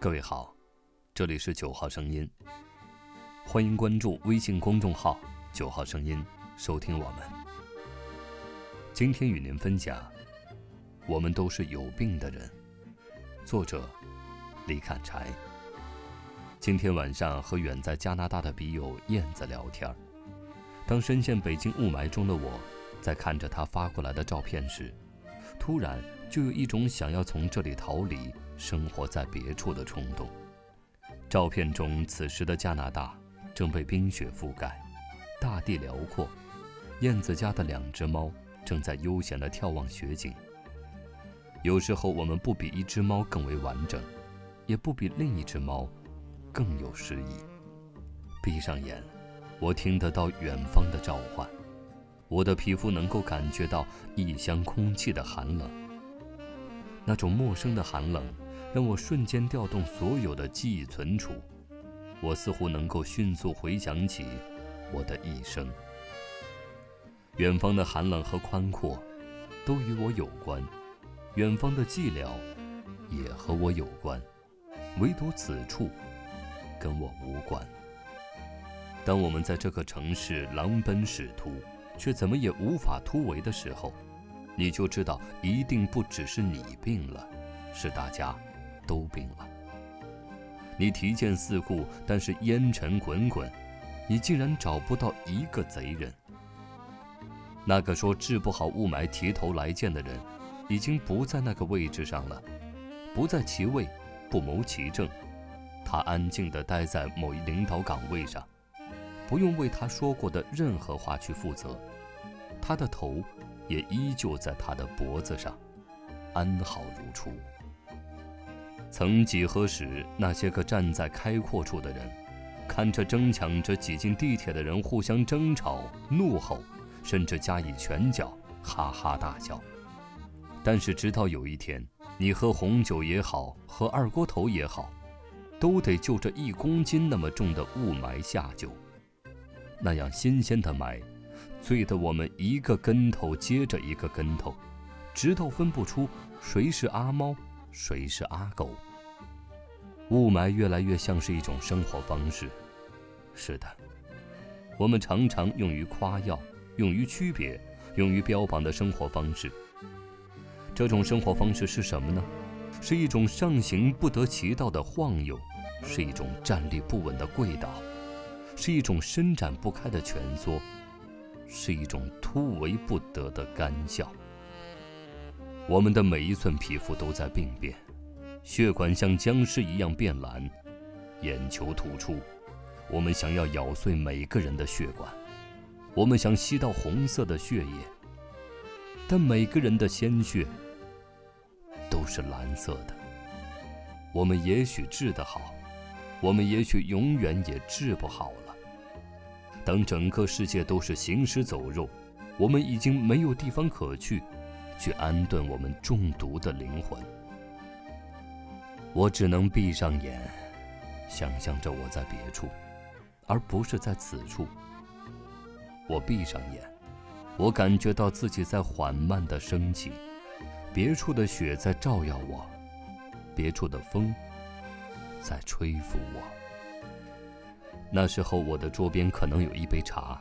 各位好，这里是九号声音，欢迎关注微信公众号“九号声音”，收听我们。今天与您分享：我们都是有病的人。作者：李砍柴。今天晚上和远在加拿大的笔友燕子聊天，当深陷北京雾霾中的我，在看着他发过来的照片时，突然就有一种想要从这里逃离。生活在别处的冲动。照片中，此时的加拿大正被冰雪覆盖，大地辽阔。燕子家的两只猫正在悠闲地眺望雪景。有时候，我们不比一只猫更为完整，也不比另一只猫更有诗意。闭上眼，我听得到远方的召唤，我的皮肤能够感觉到异乡空气的寒冷，那种陌生的寒冷。让我瞬间调动所有的记忆存储，我似乎能够迅速回想起我的一生。远方的寒冷和宽阔，都与我有关；远方的寂寥，也和我有关。唯独此处，跟我无关。当我们在这个城市狼奔使突，却怎么也无法突围的时候，你就知道，一定不只是你病了，是大家。都病了。你提剑四顾，但是烟尘滚滚，你竟然找不到一个贼人。那个说治不好雾霾提头来见的人，已经不在那个位置上了，不在其位，不谋其政。他安静地待在某一领导岗位上，不用为他说过的任何话去负责。他的头也依旧在他的脖子上，安好如初。曾几何时，那些个站在开阔处的人，看着争抢着挤进地铁的人互相争吵、怒吼，甚至加以拳脚，哈哈大笑。但是直到有一天，你喝红酒也好，喝二锅头也好，都得就这一公斤那么重的雾霾下酒。那样新鲜的霾，醉得我们一个跟头接着一个跟头，直到分不出谁是阿猫。谁是阿狗？雾霾越来越像是一种生活方式。是的，我们常常用于夸耀、用于区别、用于标榜的生活方式。这种生活方式是什么呢？是一种上行不得其道的晃悠，是一种站立不稳的跪倒，是一种伸展不开的蜷缩，是一种突围不得的干笑。我们的每一寸皮肤都在病变，血管像僵尸一样变蓝，眼球突出。我们想要咬碎每个人的血管，我们想吸到红色的血液，但每个人的鲜血都是蓝色的。我们也许治得好，我们也许永远也治不好了。当整个世界都是行尸走肉，我们已经没有地方可去。去安顿我们中毒的灵魂，我只能闭上眼，想象着我在别处，而不是在此处。我闭上眼，我感觉到自己在缓慢的升起，别处的雪在照耀我，别处的风在吹拂我。那时候，我的桌边可能有一杯茶，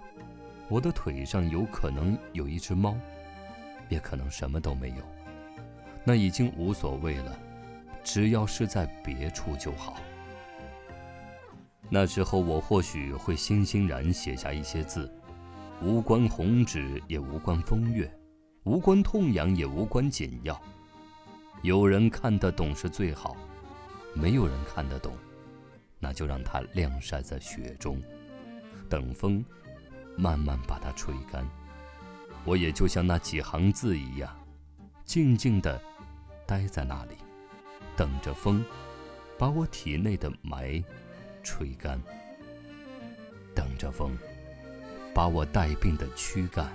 我的腿上有可能有一只猫。也可能什么都没有，那已经无所谓了，只要是在别处就好。那时候我或许会欣欣然写下一些字，无关红纸，也无关风月，无关痛痒，也无关紧要。有人看得懂是最好，没有人看得懂，那就让它晾晒在雪中，等风慢慢把它吹干。我也就像那几行字一样，静静地待在那里，等着风把我体内的霾吹干，等着风把我带病的躯干。